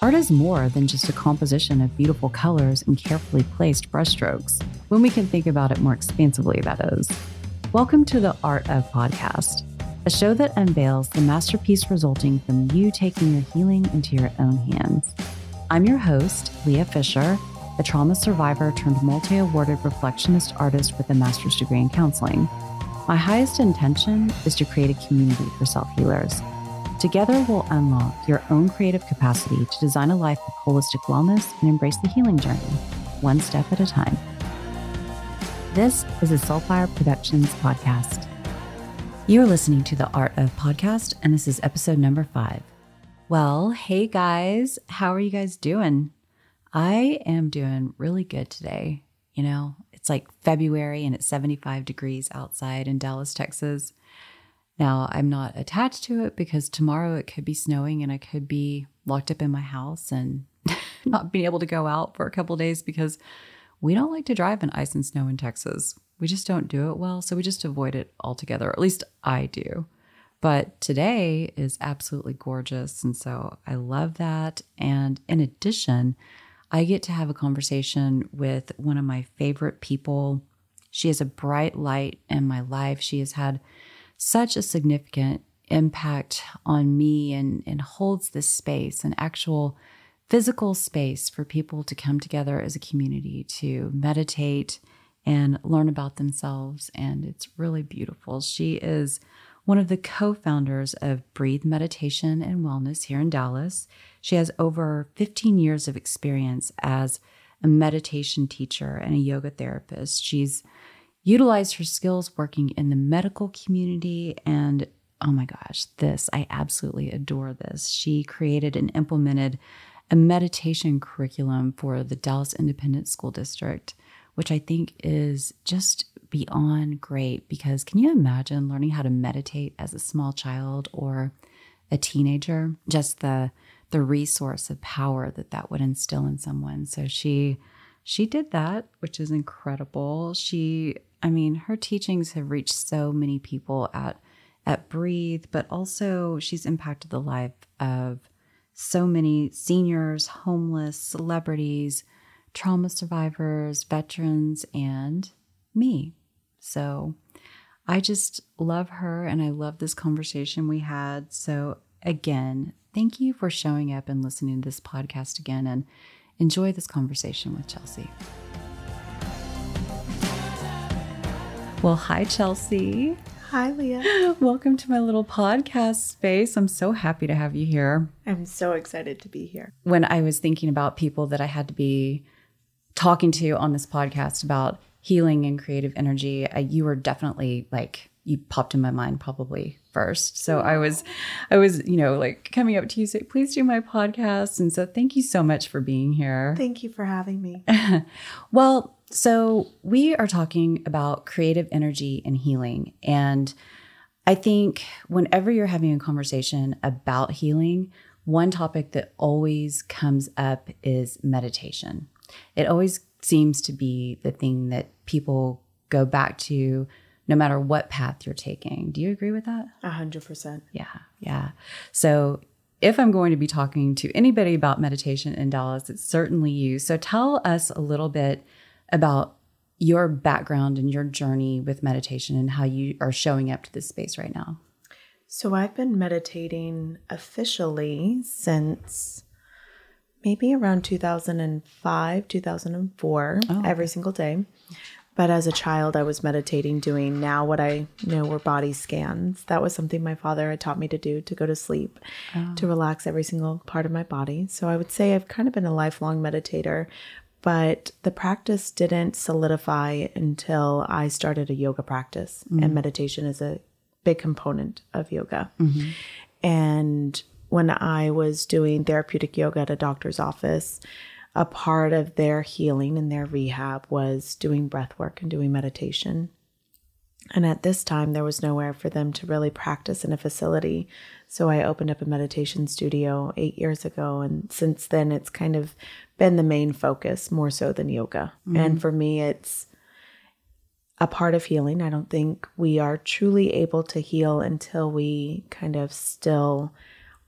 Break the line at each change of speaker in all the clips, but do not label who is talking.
Art is more than just a composition of beautiful colors and carefully placed brushstrokes, when we can think about it more expansively, that is. Welcome to the Art of Podcast, a show that unveils the masterpiece resulting from you taking your healing into your own hands. I'm your host, Lea Fisher, a trauma survivor turned multi awarded reflectionist artist with a master's degree in counseling. My highest intention is to create a community for self healers. Together, we'll unlock your own creative capacity to design a life of holistic wellness and embrace the healing journey, one step at a time. This is a Soulfire Productions podcast. You are listening to the Art of Podcast, and this is episode number five. Well, hey guys, how are you guys doing? I am doing really good today. You know, it's like February and it's 75 degrees outside in Dallas, Texas. Now, I'm not attached to it because tomorrow it could be snowing and I could be locked up in my house and not being able to go out for a couple days because we don't like to drive in ice and snow in Texas. We just don't do it well. So we just avoid it altogether. At least I do. But today is absolutely gorgeous. And so I love that. And in addition, I get to have a conversation with one of my favorite people. She is a bright light in my life. She has had such a significant impact on me and, and holds this space, an actual physical space for people to come together as a community to meditate and learn about themselves. And it's really beautiful. She is one of the co founders of Breathe Meditation and Wellness here in Dallas. She has over 15 years of experience as a meditation teacher and a yoga therapist. She's utilized her skills working in the medical community and oh my gosh, this, I absolutely adore this. She created and implemented a meditation curriculum for the Dallas Independent School District, which I think is just beyond great because can you imagine learning how to meditate as a small child or a teenager? Just the the resource of power that that would instill in someone. So she she did that, which is incredible. She I mean, her teachings have reached so many people at at Breathe, but also she's impacted the life of so many seniors, homeless, celebrities, trauma survivors, veterans, and me. So I just love her and I love this conversation we had. So, again, thank you for showing up and listening to this podcast again and enjoy this conversation with Chelsey. Well, hi, Chelsey.
Hi, Lea.
Welcome to my little podcast space. I'm so happy to have you here.
I'm so excited to be here.
When I was thinking about people that I had to be talking to on this podcast about healing and creative energy, I, you were definitely like you popped in my mind probably first. So I was I was, you know, like coming up to you say, please do my podcast. And so thank you so much for being here.
Thank you for having me.
well, so, we are talking about creative energy and healing. And I think whenever you're having a conversation about healing, one topic that always comes up is meditation. It always seems to be the thing that people go back to no matter what path you're taking. Do you agree with that?
A hundred percent.
Yeah. Yeah. So if I'm going to be talking to anybody about meditation in Dallas, it's certainly you. So tell us a little bit about your background and your journey with meditation and how you are showing up to this space right now.
So, I've been meditating officially since maybe around 2005, 2004, oh, every single day. But as a child, I was meditating, doing now what I know were body scans. That was something my father had taught me to do to go to sleep, oh. to relax every single part of my body. So I would say I've kind of been a lifelong meditator, but the practice didn't solidify until I started a yoga practice, mm-hmm. and meditation is a big component of yoga. Mm-hmm. And when I was doing therapeutic yoga at a doctor's office, a part of their healing and their rehab was doing breath work and doing meditation. And at this time, there was nowhere for them to really practice in a facility. So I opened up a meditation studio eight years ago. And since then, it's kind of been the main focus more so than yoga. Mm-hmm. And for me, it's a part of healing. I don't think we are truly able to heal until we kind of still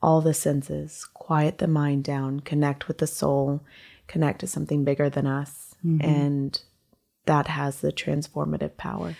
all the senses, quiet the mind down, connect with the soul, connect to something bigger than us. Mm-hmm. And that has the transformative power.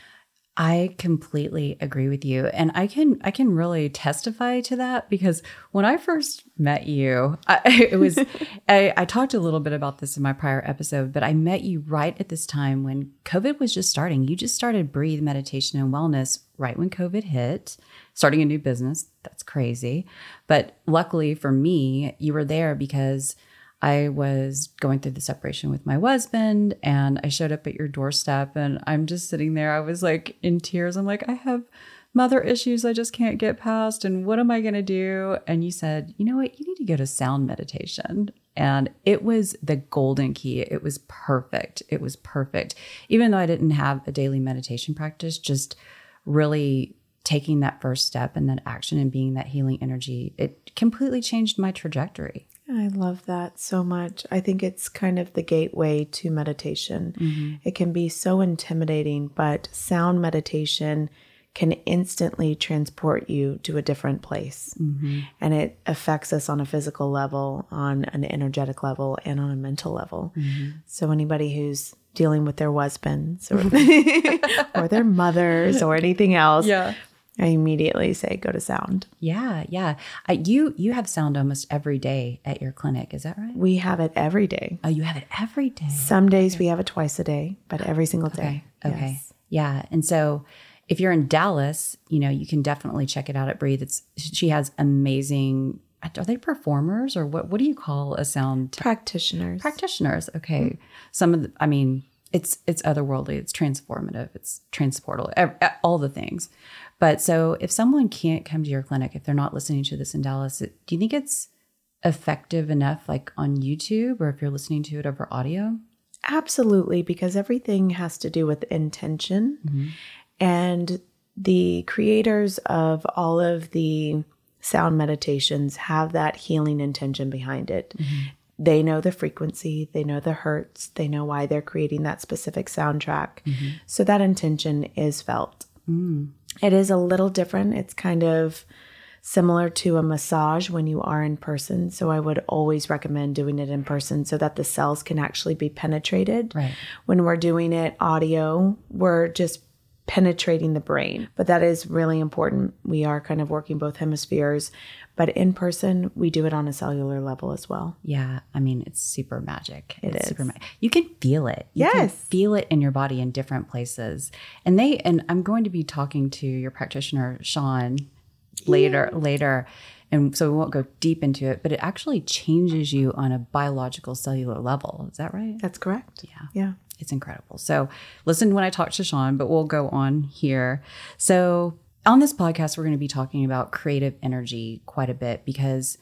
I completely agree with you and I can I can really testify to that because when I first met you I, it was I, I talked a little bit about this in my prior episode but I met you right at this time when COVID was just starting. You just started breathe meditation and wellness right when COVID hit starting a new business. That's crazy. But luckily for me you were there because I was going through the separation with my husband and I showed up at your doorstep and I'm just sitting there. I was like in tears. I'm like, I have mother issues I just can't get past. And what am I going to do? And you said, you know what? You need to go to sound meditation. And it was the golden key. It was perfect. It was perfect. Even though I didn't have a daily meditation practice, just really taking that first step and that action and being that healing energy, it completely changed my trajectory.
I love that so much. I think it's kind of the gateway to meditation. Mm-hmm. It can be so intimidating, but sound meditation can instantly transport you to a different place. Mm-hmm. And it affects us on a physical level, on an energetic level, and on a mental level. Mm-hmm. So, anybody who's dealing with their husbands or, or their mothers or anything else, yeah. I immediately say go to sound.
Yeah, yeah. Uh, you you have sound almost every day at your clinic, is that right?
We have it every day.
Oh, you have it every day.
Some days okay. we have it twice a day, but every single day.
Okay. okay. Yes. Yeah, and so if you're in Dallas, you know you can definitely check it out at Breathe. It's she has amazing. Are they performers or what? What do you call a sound
t- practitioners?
Practitioners. Okay. Mm-hmm. Some of the. I mean, it's it's otherworldly. It's transformative. It's transportal. All the things. But so if someone can't come to your clinic, if they're not listening to this in Dallas, do you think it's effective enough like on YouTube or if you're listening to it over audio?
Absolutely, because everything has to do with intention. Mm-hmm. And the creators of all of the sound meditations have that healing intention behind it. Mm-hmm. They know the frequency, they know the hertz, they know why they're creating that specific soundtrack. Mm-hmm. So that intention is felt. Mm. It is a little different. It's kind of similar to a massage when you are in person. So I would always recommend doing it in person so that the cells can actually be penetrated.
Right.
When we're doing it audio, we're just penetrating the brain. But that is really important. We are kind of working both hemispheres. But in person, we do it on a cellular level as well.
Yeah. I mean, it's super magic.
It
it's
is.
super magic. You can feel it. You
yes.
feel it in your body in different places. And they, and I'm going to be talking to your practitioner, Sean, later, yeah. later. And so we won't go deep into it, but it actually changes you on a biological cellular level. Is that right?
That's correct.
Yeah.
Yeah.
It's incredible. So listen when I talk to Sean, but we'll go on here. So on this podcast, we're going to be talking about creative energy quite a bit because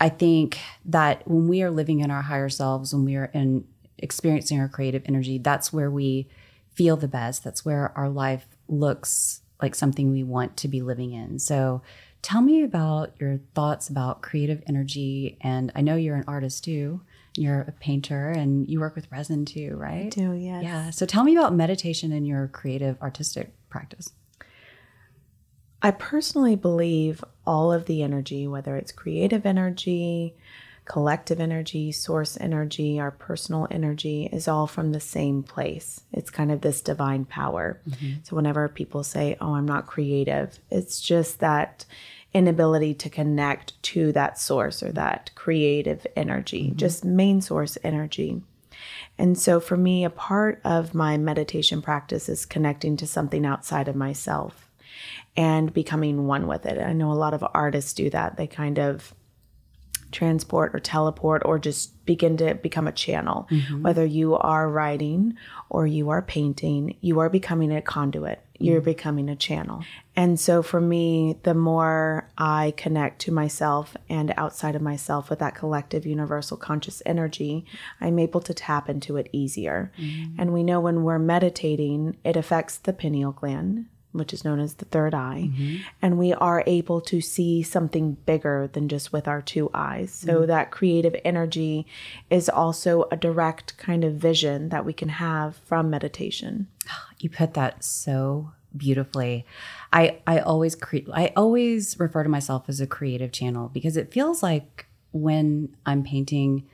I think that when we are living in our higher selves, when we are in experiencing our creative energy, that's where we feel the best. That's where our life looks like something we want to be living in. So tell me about your thoughts about creative energy. And I know you're an artist too. You're a painter and you work with resin too, right? I
do, yes.
Yeah. So tell me about meditation and your creative artistic practice.
I personally believe all of the energy, whether it's creative energy, collective energy, source energy, our personal energy, is all from the same place. It's kind of this divine power. Mm-hmm. So, whenever people say, Oh, I'm not creative, it's just that inability to connect to that source or that creative energy, mm-hmm. just main source energy. And so, for me, a part of my meditation practice is connecting to something outside of myself and becoming one with it. I know a lot of artists do that. They kind of transport or teleport or just begin to become a channel. Mm-hmm. Whether you are writing or you are painting, you are becoming a conduit. You're mm-hmm. becoming a channel. And so for me, the more I connect to myself and outside of myself with that collective universal conscious energy, I'm able to tap into it easier. Mm-hmm. And we know when we're meditating, it affects the pineal gland, which is known as the third eye, mm-hmm. and we are able to see something bigger than just with our two eyes. So mm-hmm. that creative energy is also a direct kind of vision that we can have from meditation.
You put that so beautifully. I I always create I always refer to myself as a creative channel because it feels like when I'm painting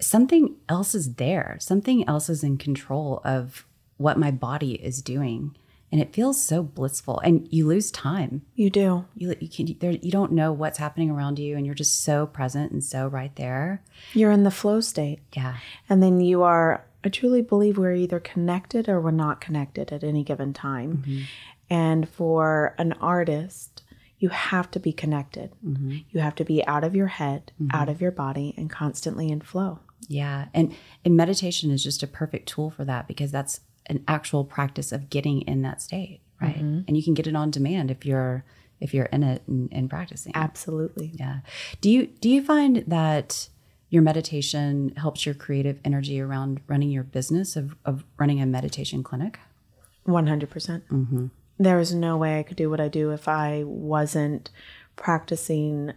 something else is there. Something else is in control of what my body is doing. And it feels so blissful and you lose time.
You do.
You you can there, you don't know what's happening around you and you're just so present and so right there.
You're in the flow state.
Yeah.
And then you are I truly believe we're either connected or we're not connected at any given time. Mm-hmm. And for an artist, you have to be connected. Mm-hmm. You have to be out of your head, mm-hmm. out of your body, and constantly in flow.
Yeah. And, and meditation is just a perfect tool for that because that's an actual practice of getting in that state, right? Mm-hmm. And you can get it on demand if you're if you're in it and, and practicing.
Absolutely.
Yeah. Do you do you find that your meditation helps your creative energy around running your business of, of running a meditation clinic?
100%. percent mm-hmm. There is no way I could do what I do if I wasn't practicing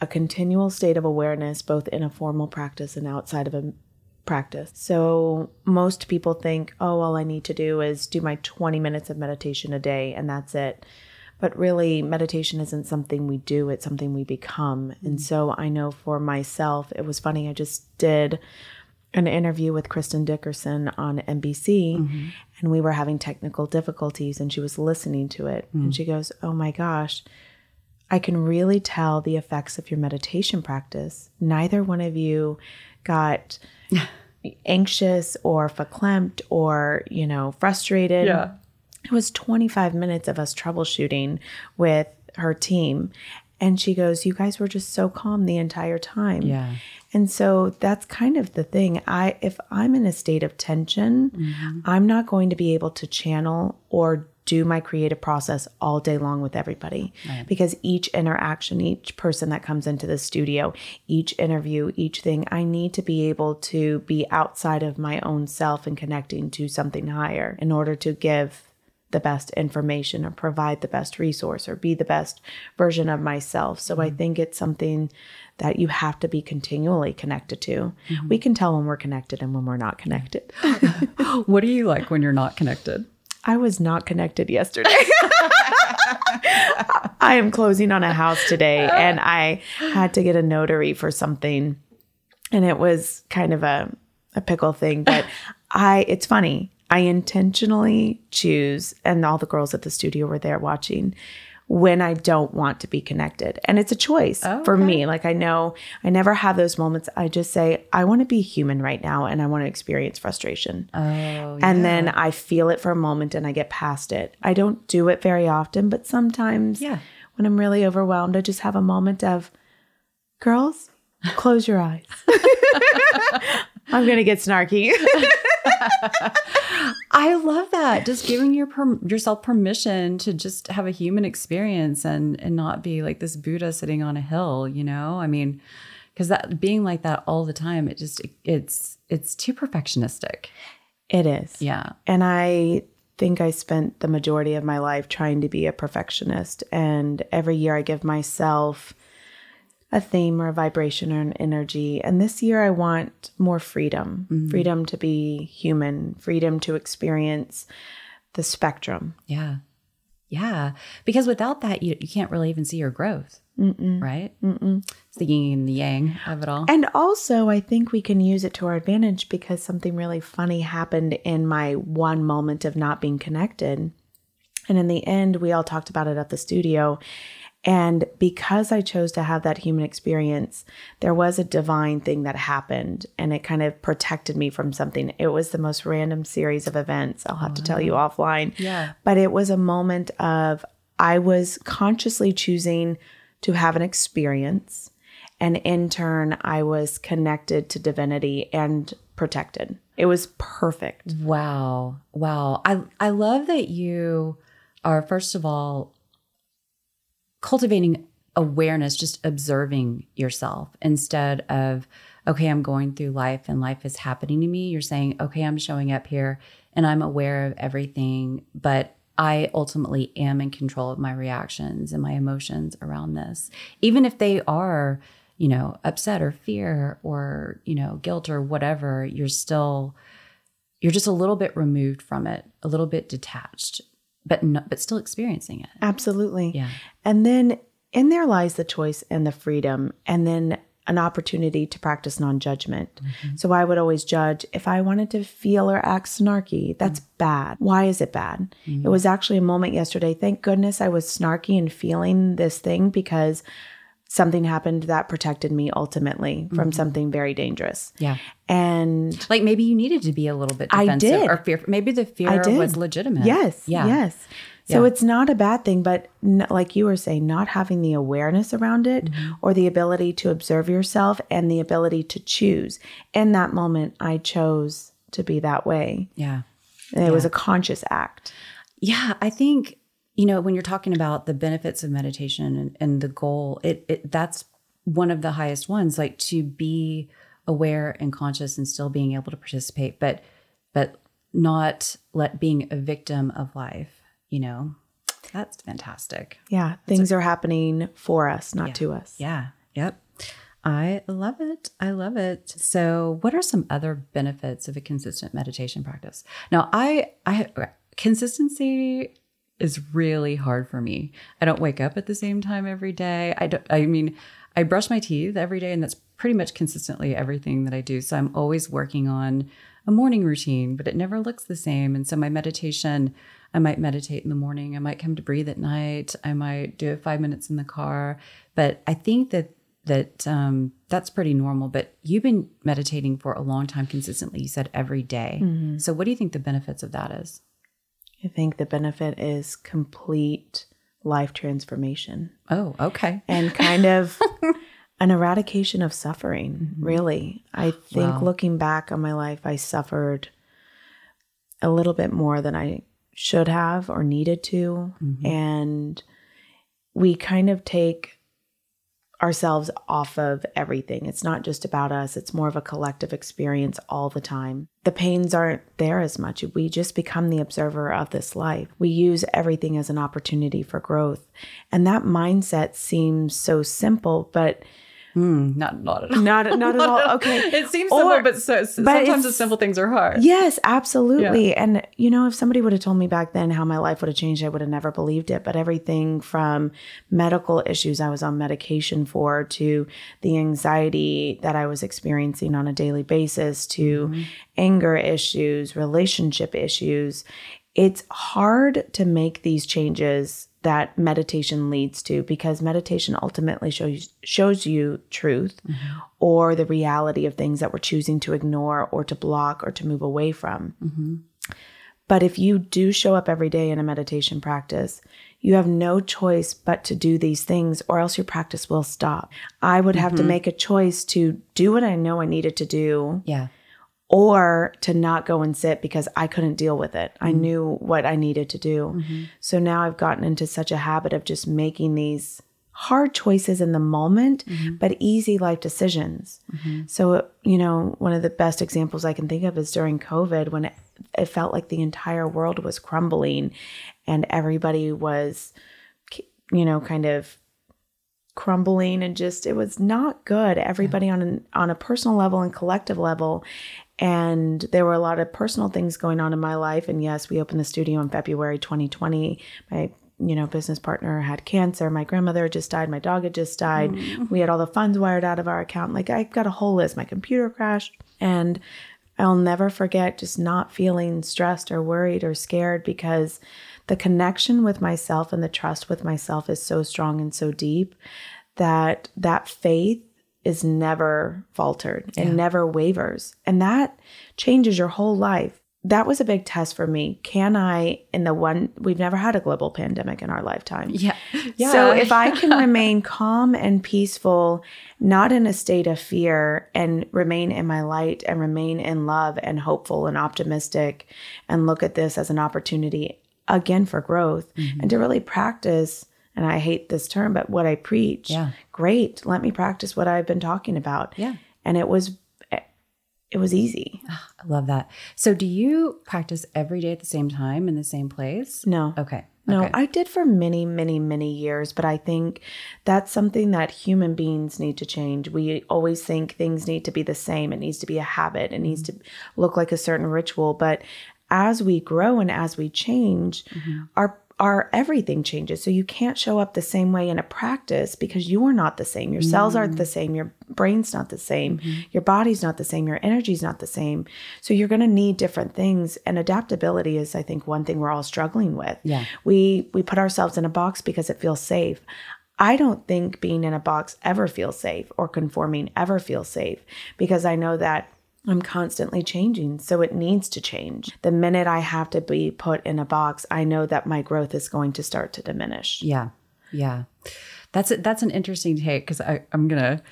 a continual state of awareness, both in a formal practice and outside of a practice. So most people think, oh, all I need to do is do my 20 minutes of meditation a day and that's it. But really, meditation isn't something we do, it's something we become. Mm-hmm. And so I know for myself, it was funny, I just did an interview with Kristen Dickerson on NBC, mm-hmm. and we were having technical difficulties, and she was listening to it. Mm-hmm. And mm. she goes, Oh my gosh, I can really tell the effects of your meditation practice. Neither one of you got anxious or verklempt or, you know, frustrated.
Yeah.
It was 25 minutes of us troubleshooting with her team. And she goes, You guys were just so calm the entire time.
Yeah.
And so that's kind of the thing. I if I'm in a state of tension, mm-hmm. I'm not going to be able to channel or do my creative process all day long with everybody right. because each interaction, each person that comes into the studio, each interview, each thing, I need to be able to be outside of my own self and connecting to something higher in order to give the best information or provide the best resource or be the best version of myself. So mm-hmm. I think it's something that you have to be continually connected to. Mm-hmm. We can tell when we're connected and when we're not connected.
what do you like when you're not connected?
I was not connected yesterday. I am closing on a house today and I had to get a notary for something and it was kind of a a pickle thing, but I it's funny. I intentionally choose, and all the girls at the studio were there watching when I don't want to be connected. And it's a choice oh, for me. Like I know I never have those moments. I just say, I want to be human right now and I want to experience frustration.
Oh, yeah.
And then I feel it for a moment and I get past it. I don't do it very often, but sometimes
yeah.
when I'm really overwhelmed, I just have a moment of, girls, close your eyes. I'm going to get snarky.
I love that. Just giving your per- yourself permission to just have a human experience and and not be like this Buddha sitting on a hill, you know? I mean, cuz that being like that all the time, it just it, it's it's too perfectionistic.
It is.
Yeah.
And I think I spent the majority of my life trying to be a perfectionist and every year I give myself a theme or a vibration or an energy. And this year I want more freedom mm-hmm. freedom to be human, freedom to experience the spectrum.
Yeah. Yeah. Because without that, you, you can't really even see your growth. Mm-mm. Right?
Mm-mm.
Thinking in the yang of it all.
And also, I think we can use it to our advantage because something really funny happened in my one moment of not being connected. And in the end, we all talked about it at the studio. And because I chose to have that human experience, there was a divine thing that happened and it kind of protected me from something. It was the most random series of events. I'll have to tell you offline.
Yeah.
But it was a moment of I was consciously choosing to have an experience. And in turn, I was connected to divinity and protected. It was perfect.
Wow. Wow. I, I love that you are, first of all, cultivating awareness, just observing yourself instead of, okay, I'm going through life and life is happening to me. You're saying, okay, I'm showing up here and I'm aware of everything, but I ultimately am in control of my reactions and my emotions around this. Even if they are, you know, upset or fear or, you know, guilt or whatever, you're still, you're just a little bit removed from it, a little bit detached but no, but still experiencing it.
Absolutely.
Yeah.
And then in there lies the choice and the freedom, and then an opportunity to practice non judgment. Mm-hmm. So I would always judge if I wanted to feel or act snarky, that's mm-hmm. bad. Why is it bad? Mm-hmm. It was actually a moment yesterday. Thank goodness I was snarky and feeling this thing because something happened that protected me ultimately from mm-hmm. something very dangerous.
Yeah.
And
like maybe you needed to be a little bit defensive
I did.
or fear. Maybe the fear was legitimate.
Yes. Yeah. Yes. So yeah. it's not a bad thing, but n- like you were saying, not having the awareness around it mm-hmm. or the ability to observe yourself and the ability to choose. In that moment, I chose to be that way.
Yeah.
And it yeah. was a conscious act.
Yeah. I think you know when you're talking about the benefits of meditation and, and the goal it, it that's one of the highest ones like to be aware and conscious and still being able to participate but but not let being a victim of life you know that's fantastic
yeah that's things a, are happening for us not
yeah,
to us
yeah yep I love it. I love it. So, what are some other benefits of a consistent meditation practice? Now, I I consistency is really hard for me. I don't wake up at the same time every day. I don't I mean, I brush my teeth every day and that's pretty much consistently everything that I do. So I'm always working on a morning routine, but it never looks the same. And so my meditation, I might meditate in the morning, I might come to breathe at night, I might do it 5 minutes in the car, but I think that that um, that's pretty normal. But you've been meditating for a long time consistently. You said every day. Mm-hmm. So, what do you think the benefits of that is?
I think the benefit is complete life transformation.
Oh, okay.
And kind of an eradication of suffering, mm-hmm. really. I think wow. looking back on my life, I suffered a little bit more than I should have or needed to. Mm-hmm. And we kind of take ourselves off of everything. It's not just about us, it's more of a collective experience all the time. The pains aren't there as much. We just become the observer of this life. We use everything as an opportunity for growth. And that mindset seems so simple, but
Mm, not not at all.
Not not, at all. Okay.
it seems or, simple, but, so, but sometimes the simple things are hard.
Yes, absolutely. Yeah. And you know, if somebody would have told me back then how my life would have changed, I would have never believed it. But everything from medical issues I was on medication for to the anxiety that I was experiencing on a daily basis to mm-hmm. anger issues, relationship issues, it's hard to make these changes that meditation leads to because meditation ultimately shows shows you truth mm-hmm. or the reality of things that we're choosing to ignore or to block or to move away from. Mm-hmm. But if you do show up every day in a meditation practice, you have no choice but to do these things or else your practice will stop. I would have mm-hmm. to make a choice to do what I know I needed to do.
Yeah
or to not go and sit because I couldn't deal with it. Mm-hmm. I knew what I needed to do. Mm-hmm. So now I've gotten into such a habit of just making these hard choices in the moment, mm-hmm. but easy life decisions. Mm-hmm. So, you know, one of the best examples I can think of is during COVID when it, it felt like the entire world was crumbling and everybody was, you know, kind of crumbling and just it was not good everybody on an, on a personal level and collective level and there were a lot of personal things going on in my life. And yes, we opened the studio in February 2020. My you know, business partner had cancer. My grandmother just died. My dog had just died. Mm. We had all the funds wired out of our account. Like I got a whole list. My computer crashed. And I'll never forget just not feeling stressed or worried or scared because the connection with myself and the trust with myself is so strong and so deep that that faith is never faltered and yeah. never wavers. And that changes your whole life. That was a big test for me. Can I, in the one, we've never had a global pandemic in our lifetime.
Yeah.
yeah. So if I can remain calm and peaceful, not in a state of fear, and remain in my light and remain in love and hopeful and optimistic, and look at this as an opportunity again for growth mm-hmm. and to really practice and I hate this term, but what I preach.
Yeah.
Great. Let me practice what I've been talking about.
Yeah.
And it was it was easy.
Oh, I love that. So do you practice every day at the same time in the same place?
No.
Okay.
No,
okay.
I did for many, many, many years, but I think that's something that human beings need to change. We always think things need to be the same. It needs to be a habit. It needs to look like a certain ritual. But as we grow and as we change, mm-hmm. our our everything changes. So you can't show up the same way in a practice because you are not the same. Your cells aren't the mm. same. Your brain's not the same. Mm-hmm. Your body's not the same. Your energy's not the same. So you're going to need different things. And adaptability is, I think, one thing we're all struggling with.
Yeah.
We we put ourselves in a box because it feels safe. I don't think being in a box ever feels safe or conforming ever feels safe because I know that I'm constantly changing, so it needs to change. The minute I have to be put in a box, I know that my growth is going to start to diminish.
Yeah. Yeah. That's a, that's an interesting take because I'm gonna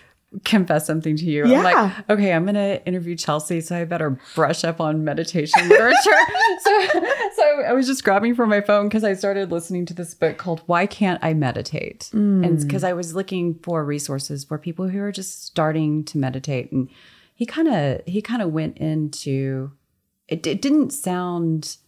confess something to you.
Yeah.
I'm like, okay, I'm gonna interview Chelsey, so I better brush up on meditation literature. so, so I was just grabbing for my phone because I started listening to this book called "Why Can't I Meditate?" Mm. and because I was looking for resources for people who are just starting to meditate and he kind of he kind of went into it, it didn't sound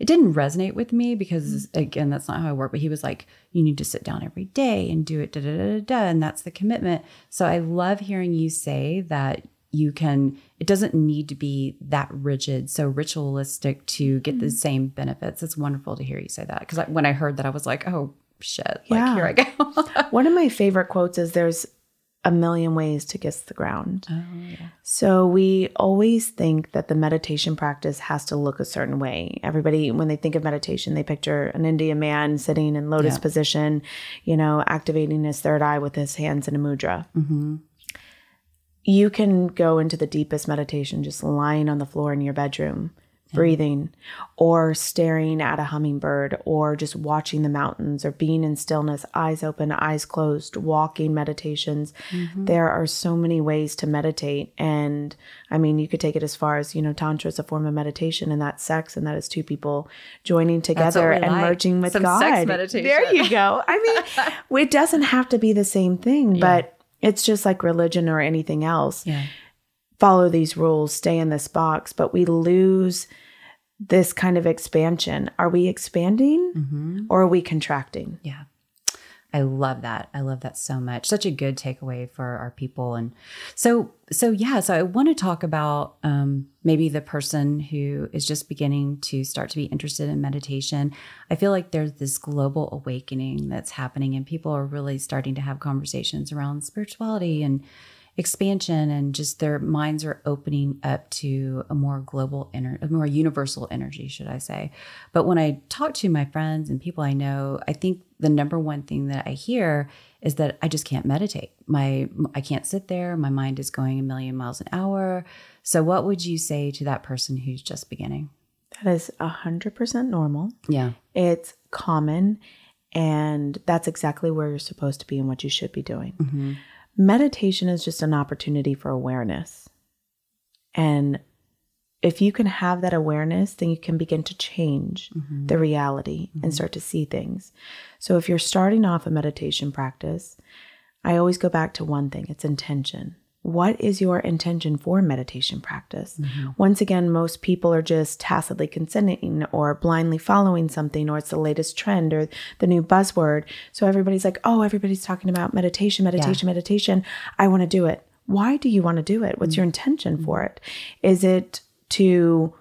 it didn't resonate with me because again that's not how i work but he was like you need to sit down every day and do it da da da da and that's the commitment so i love hearing you say that you can it doesn't need to be that rigid so ritualistic to get the mm-hmm. same benefits it's wonderful to hear you say that because when i heard that i was like oh shit yeah. like here i go
one of my favorite quotes is there's a million ways to kiss the ground. Oh, yeah. So we always think that the meditation practice has to look a certain way. Everybody, when they think of meditation, they picture an Indian man sitting in lotus yeah. position, you know, activating his third eye with his hands in a mudra. Mm-hmm. You can go into the deepest meditation just lying on the floor in your bedroom breathing or staring at a hummingbird or just watching the mountains or being in stillness, eyes open, eyes closed, walking meditations. Mm-hmm. There are so many ways to meditate. And I mean, you could take it as far as, you know, Tantra is a form of meditation and that's sex and that is two people joining together and like. merging with
Some
God.
There
you go. I mean, it doesn't have to be the same thing, yeah. but it's just like religion or anything else.
Yeah
follow these rules, stay in this box, but we lose this kind of expansion. Are we expanding mm-hmm. or are we contracting?
Yeah. I love that. I love that so much. Such a good takeaway for our people. And so, so yeah, so I want to talk about um, maybe the person who is just beginning to start to be interested in meditation. I feel like there's this global awakening that's happening, and people are really starting to have conversations around spirituality and expansion and just their minds are opening up to a more global energy, a more universal energy, should I say. But when I talk to my friends and people I know, I think the number one thing that I hear is that I just can't meditate. My I can't sit there. My mind is going a million miles an hour. So what would you say to that person who's just beginning?
That is a hundred percent normal.
Yeah.
It's common and that's exactly where you're supposed to be and what you should be doing. Mm-hmm meditation is just an opportunity for awareness. And if you can have that awareness, then you can begin to change mm-hmm. the reality mm-hmm. and start to see things. So if you're starting off a meditation practice, I always go back to one thing it's intention what is your intention for meditation practice? Mm-hmm. Once again, most people are just tacitly consenting or blindly following something, or it's the latest trend or the new buzzword. So everybody's like, oh, everybody's talking about meditation, meditation, yeah. meditation. I want to do it. Why do you want to do it? What's mm-hmm. your intention mm-hmm. for it? Is it to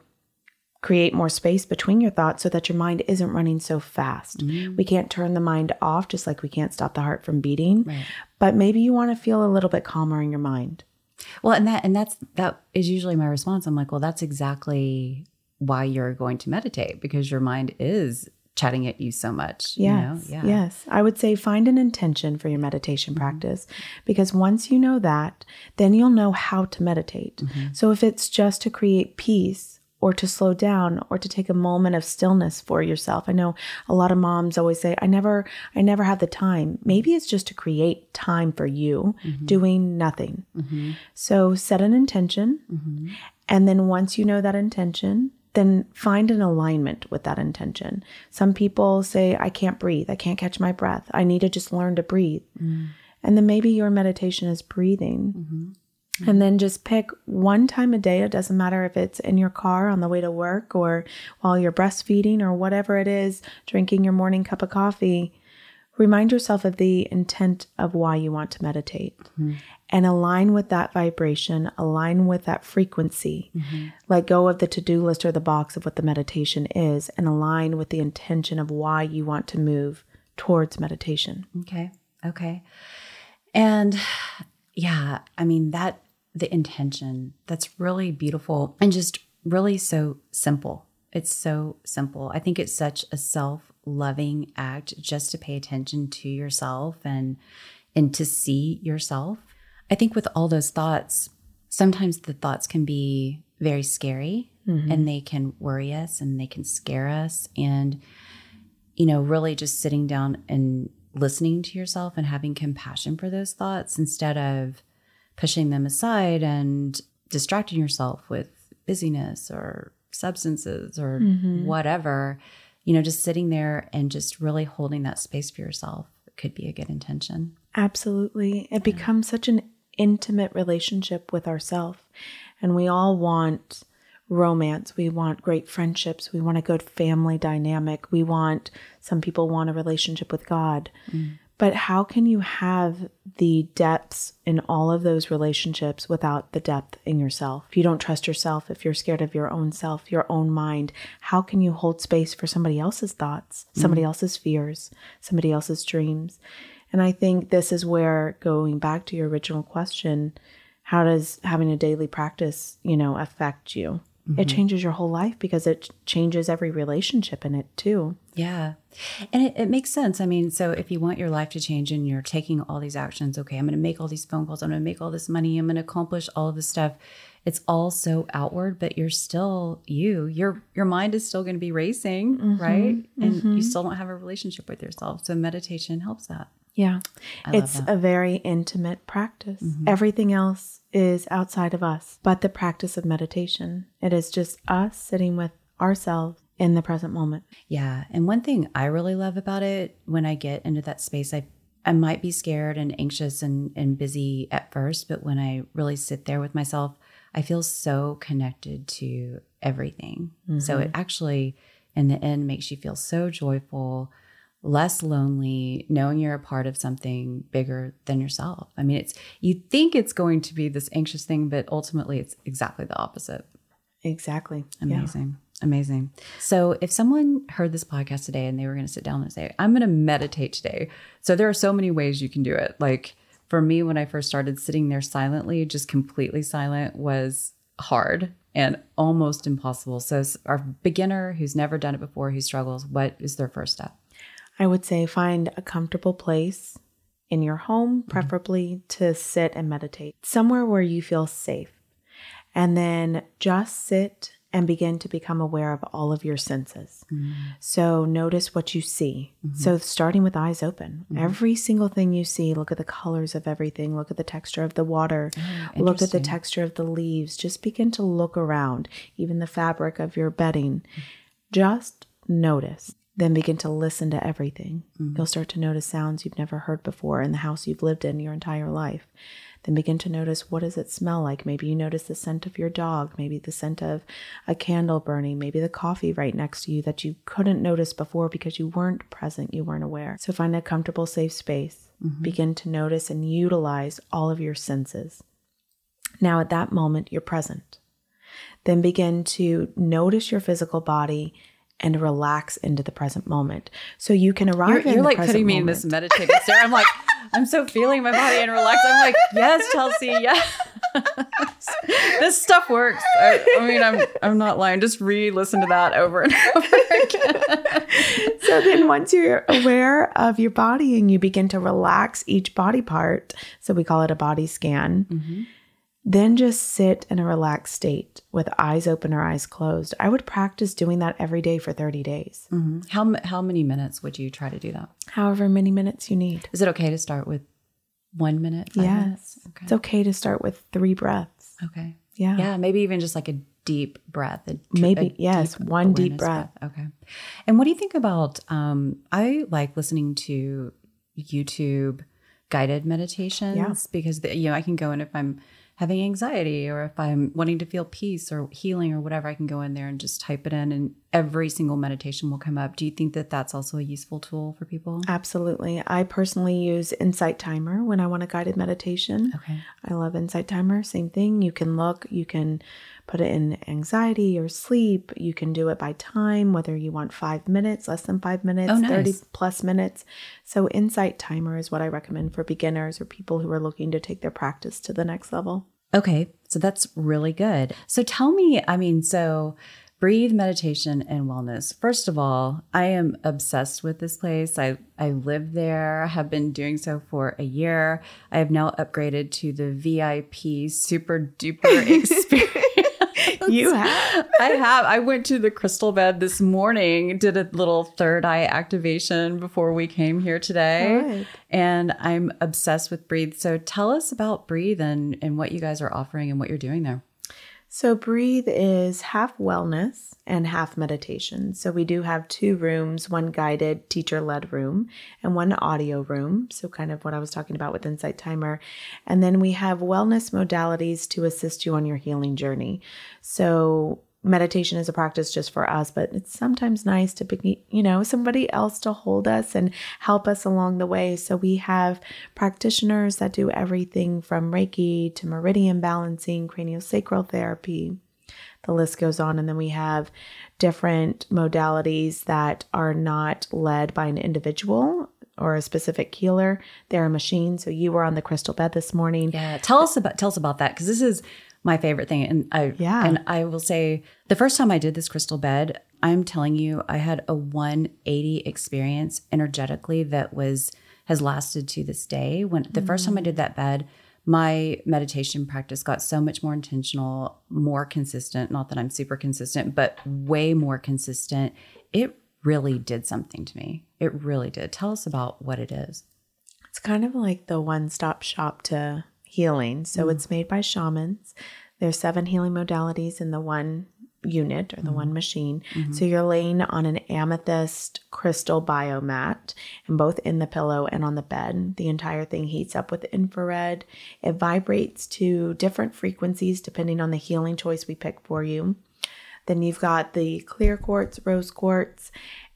create more space between your thoughts so that your mind isn't running so fast. Mm-hmm. We can't turn the mind off just like we can't stop the heart from beating. Right. But maybe you want to feel a little bit calmer in your mind.
Well, and that and that's that is usually my response. I'm like, well, that's exactly why you're going to meditate because your mind is chatting at you so much.
Yes.
You know?
yeah. Yes. I would say find an intention for your meditation mm-hmm. practice because once you know that, then you'll know how to meditate. Mm-hmm. So if it's just to create peace, or to slow down or to take a moment of stillness for yourself. I know a lot of moms always say, I never, I never have the time. Maybe it's just to create time for you mm-hmm. doing nothing. Mm-hmm. So set an intention. Mm-hmm. And then once you know that intention, then find an alignment with that intention. Some people say, I can't breathe. I can't catch my breath. I need to just learn to breathe. Mm. And then maybe your meditation is breathing. Mm-hmm. And then just pick one time a day. It doesn't matter if it's in your car on the way to work or while you're breastfeeding or whatever it is, drinking your morning cup of coffee. Remind yourself of the intent of why you want to meditate mm-hmm. and align with that vibration, align with that frequency. Mm-hmm. Let go of the to do list or the box of what the meditation is and align with the intention of why you want to move towards meditation.
Okay. Okay. And yeah, I mean, that the intention, that's really beautiful and just really so simple. It's so simple. I think it's such a self loving act just to pay attention to yourself and and to see yourself. I think with all those thoughts, sometimes the thoughts can be very scary mm-hmm. and they can worry us and they can scare us and you know, really just sitting down and listening to yourself and having compassion for those thoughts instead of pushing them aside and distracting yourself with busyness or substances or mm-hmm. whatever, you know, just sitting there and just really holding that space for yourself could be a good intention.
Absolutely. It yeah. becomes such an intimate relationship with ourself. And we all want romance. We want great friendships. We want a good family dynamic. We want, some people want a relationship with God. Mm. But how can you have the depths in all of those relationships without the depth in yourself? If you don't trust yourself, if you're scared of your own self, your own mind, how can you hold space for somebody else's thoughts, somebody mm. else's fears, somebody else's dreams? And I think this is where going back to your original question, how does having a daily practice, you know, affect you? Mm-hmm. It changes your whole life because it changes every relationship in it too.
Yeah. And it, it, makes sense. I mean, so if you want your life to change and you're taking all these actions, okay, I'm going to make all these phone calls, I'm going to make all this money, I'm going to accomplish all of this stuff. It's all so outward, but you're still you. Your your mind is still going to be racing, mm-hmm. right? And mm-hmm. you still don't have a relationship with yourself. So meditation helps that.
Yeah. I it's a very intimate practice. Mm-hmm. Everything else is outside of us, but the practice of meditation. It is just us sitting with ourselves in the present moment.
Yeah. And one thing I really love about it when I get into that space, I I might be scared and anxious and, and busy at first, but when I really sit there with myself, I feel so connected to everything. Mm-hmm. So it actually, in the end, makes you feel so joyful, less lonely knowing you're a part of something bigger than yourself. I mean, it's you think it's going to be this anxious thing, but ultimately it's exactly the opposite.
Exactly.
Amazing. Yeah. Amazing. So, if someone heard this podcast today and they were going to sit down and say, I'm going to meditate today. So, there are so many ways you can do it. Like for me, when I first started sitting there silently, just completely silent, was hard and almost impossible. So, our beginner who's never done it before, who struggles, what is their first step?
I would say find a comfortable place in your home, mm-hmm. preferably to sit and meditate, somewhere where you feel safe. And then just sit and begin to become aware of all of your senses. Mm-hmm. So notice what you see. Mm-hmm. So starting with eyes open, mm-hmm. every single thing you see, look at the colors of everything, look at the texture of the water, oh, look at the texture of the leaves. Just begin to look around, even the fabric of your bedding. Mm-hmm. Just notice then begin to listen to everything. Mm-hmm. You'll start to notice sounds you've never heard before in the house you've lived in your entire life. Then begin to notice what does it smell like? Maybe you notice the scent of your dog, maybe the scent of a candle burning, maybe the coffee right next to you that you couldn't notice before because you weren't present, you weren't aware. So find a comfortable, safe space. Mm-hmm. Begin to notice and utilize all of your senses. Now, at that moment, you're present. Then begin to notice your physical body and relax into the present moment. So you can arrive.
You're, you're like putting me moment. in this meditative state. I'm like, I'm so feeling my body and relax. I'm like, yes, Chelsey, yes. this stuff works. I, I, mean, I'm I'm not lying. Just re-listen to that over and over again.
so then, once you're aware of your body and you begin to relax each body part, so we call it a body scan. Mm-hmm then just sit in a relaxed state with eyes open or eyes closed. I would practice doing that every day for 30 days.
Mm-hmm. How, how many minutes would you try to do that?
However many minutes you need.
Is it okay to start with one minute?
yes. Minutes? Okay. It's okay to start with three breaths.
Okay.
Yeah.
Yeah. Maybe even just like a deep breath. A,
maybe, a yes, deep one deep breath.
breath. Okay. And what do you think about? Um, I like listening to YouTube guided meditations yeah. because the, you know I can go in if I'm having anxiety or if I'm wanting to feel peace or healing or whatever, I can go in there and just type it in and every single meditation will come up. Do you think that that's also a useful tool for people?
Absolutely. I personally use Insight Timer when I want a guided meditation.
Okay.
I love Insight Timer. Same thing. You can look, you can put it in anxiety or sleep. You can do it by time, whether you want five minutes, less than five minutes,
Oh, nice.
30 plus minutes. So, Insight Timer is what I recommend for beginners or people who are looking to take their practice to the next level.
Okay, so that's really good. So tell me, I mean, so breathe meditation and wellness. First of all, I am obsessed with this place. I I live there, have been doing so for a year. I have now upgraded to the VIP super duper experience.
You have.
I have. I went to the crystal bed this morning, did a little third eye activation before we came here today.
Good.
And I'm obsessed with Breathe. So tell us about Breathe and, and what you guys are offering and what you're doing there.
So, Breathe is half wellness and half meditation. So, we do have two rooms one guided teacher led room and one audio room. So, kind of what I was talking about with Insight Timer. And then we have wellness modalities to assist you on your healing journey. So, meditation is a practice just for us, but it's sometimes nice to be, you know, somebody else to hold us and help us along the way. So we have practitioners that do everything from Reiki to meridian balancing, craniosacral therapy. The list goes on. And then we have different modalities that are not led by an individual or a specific healer. They're a machine. So you were on the crystal bed this morning.
Yeah. Tell us about tell us about that because this is my favorite thing. And I
Yeah.
and I will say the first time I did this crystal bed, I'm telling you, I had a 180 experience energetically that was has lasted to this day. When the first time I did that bed, my meditation practice got so much more intentional, more consistent. Not that I'm super consistent, but way more consistent. It really did something to me. It really did. Tell us about what it is.
It's kind of like the one stop shop to healing. So mm. it's made by shamans. There's seven healing modalities in the one unit or the one mm-hmm. machine. Mm-hmm. So you're laying on an amethyst crystal biomat and both in the pillow and on the bed. The entire thing heats up with infrared. It vibrates to different frequencies depending on the healing choice we pick for you. Then you've got the clear quartz, rose quartz,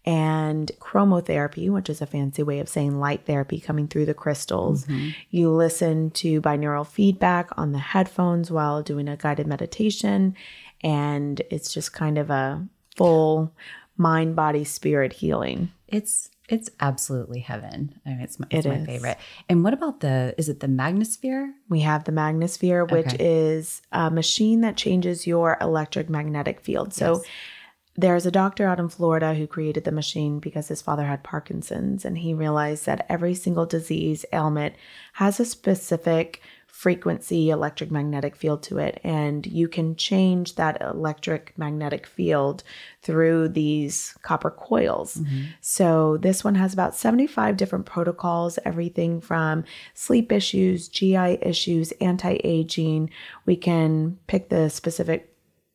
and chromotherapy, which is a fancy way of saying light therapy coming through the crystals. Mm-hmm. You listen to binaural feedback on the headphones while doing a guided meditation, and it's just kind of a full mind, body, spirit healing.
It's it's absolutely heaven. I mean, it's my, it's
It
my favorite. And what about the? Is it the Magnosphere?
We have the Magnosphere, which
Okay.
is a machine that changes your electric magnetic field. So
Yes.
There's a doctor out in Florida who created the machine because his father had Parkinson's and he realized that every single disease ailment has a specific frequency electric magnetic field to it and you can change that electric magnetic field through these copper coils. Mm-hmm. So this one has about 75 different protocols, everything from sleep issues, GI issues, anti-aging. We can pick the specific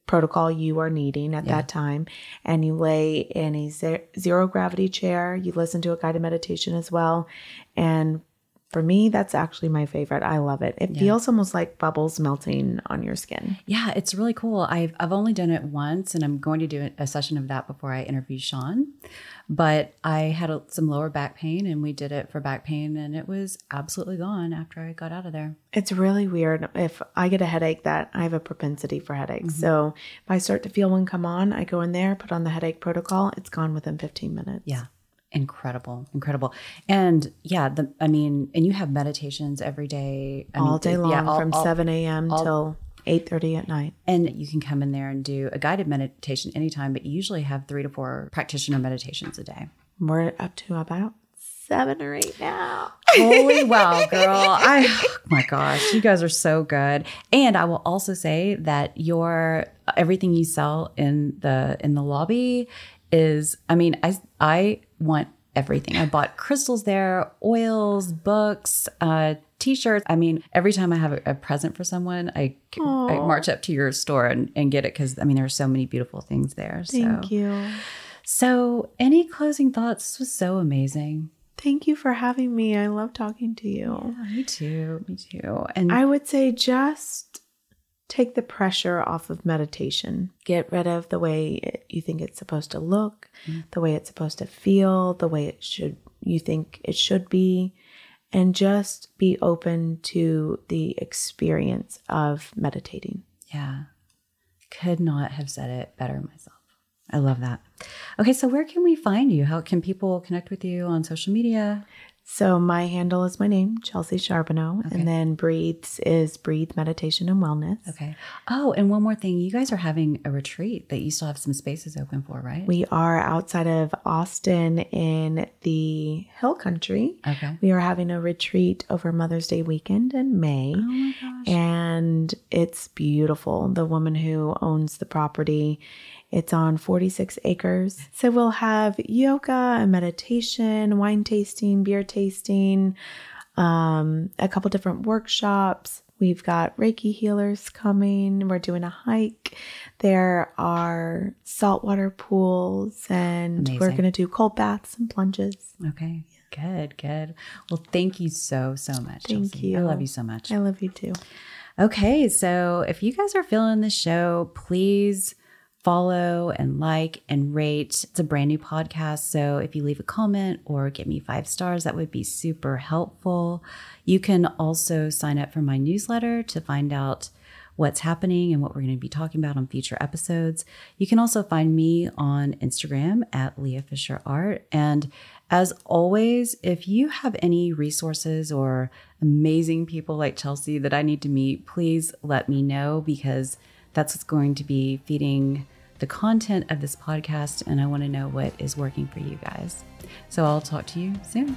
protocol you are needing at that time. And you lay in a zero gravity chair. You listen to a guided meditation as well. And for me that's actually my favorite i love it it feels almost like bubbles melting on your skin
Yeah, it's really cool. I've I've only done it once, and I'm going to do a session of that before I interview Sean. But I had a, some lower back pain, and we did it for back pain, and it was absolutely gone after I got out of there.
it's really weird if i get a headache that i have a propensity for headaches mm-hmm. so if i start to feel one come on i go in there put on the headache protocol it's gone within 15 minutes
Yeah. Incredible, incredible, and yeah, the I mean, and you have meditations every day, I
all
mean,
day
yeah,
long
all-
from
all-
7 a.m till 8.30 at night
And you can come in there and do a guided meditation anytime, but you usually have three to four practitioner meditations a day.
we're up to about seven or eight now
Holy wow, girl. I oh my gosh, you guys are so good. And I will also say that your everything you sell in the in the lobby is I mean, I I want everything. I bought crystals there, oils, books, uh t-shirts. I mean, every time I have a, a present for someone, I, I march up to your store and, and get it because I mean, there are so many beautiful things there.
thank
so,
you
so any closing thoughts? This was so amazing.
Thank you for having me. I love talking to you.
Me too. Me too. And
I would say just take the pressure off of meditation. Get rid of the way you think it's supposed to look, mm. the way it's supposed to feel, the way it should you think it should be, and just be open to the experience of meditating.
Yeah. Could not have said it better myself. I love that. Okay, so where can we find you? How can people connect with you on social media?
So my handle is my name, Chelsey Charbeneau, okay. and then Breathes is Breathe Meditation and Wellness.
Okay. Oh, and one more thing, you guys are having a retreat that you still have some spaces open for, right?
We are outside of Austin in the Hill Country.
Okay.
We are having a retreat over Mother's Day weekend in May.
Oh my gosh.
And it's beautiful. The woman who owns the property it's on 46 acres. So we'll have yoga and meditation, wine tasting, beer tasting, um, a couple different workshops. We've got Reiki healers coming. We're doing a hike. There are saltwater pools, and Amazing. we're going to do cold baths and plunges.
Okay. Good, good. Well, thank you so, so much.
Thank
Chelsey.
you.
I love you so much.
I love you too.
Okay. So if you guys are feeling the show, please follow and like and rate. It's a brand new podcast. So if you leave a comment or give me five stars, that would be super helpful. You can also sign up for my newsletter to find out what's happening and what we're going to be talking about on future episodes. You can also find me on Instagram at Lea Fisher Art. And as always, if you have any resources or amazing people like Chelsey that I need to meet, please let me know because that's what's going to be feeding the content of this podcast, and I want to know what is working for you guys. So I'll talk to you soon.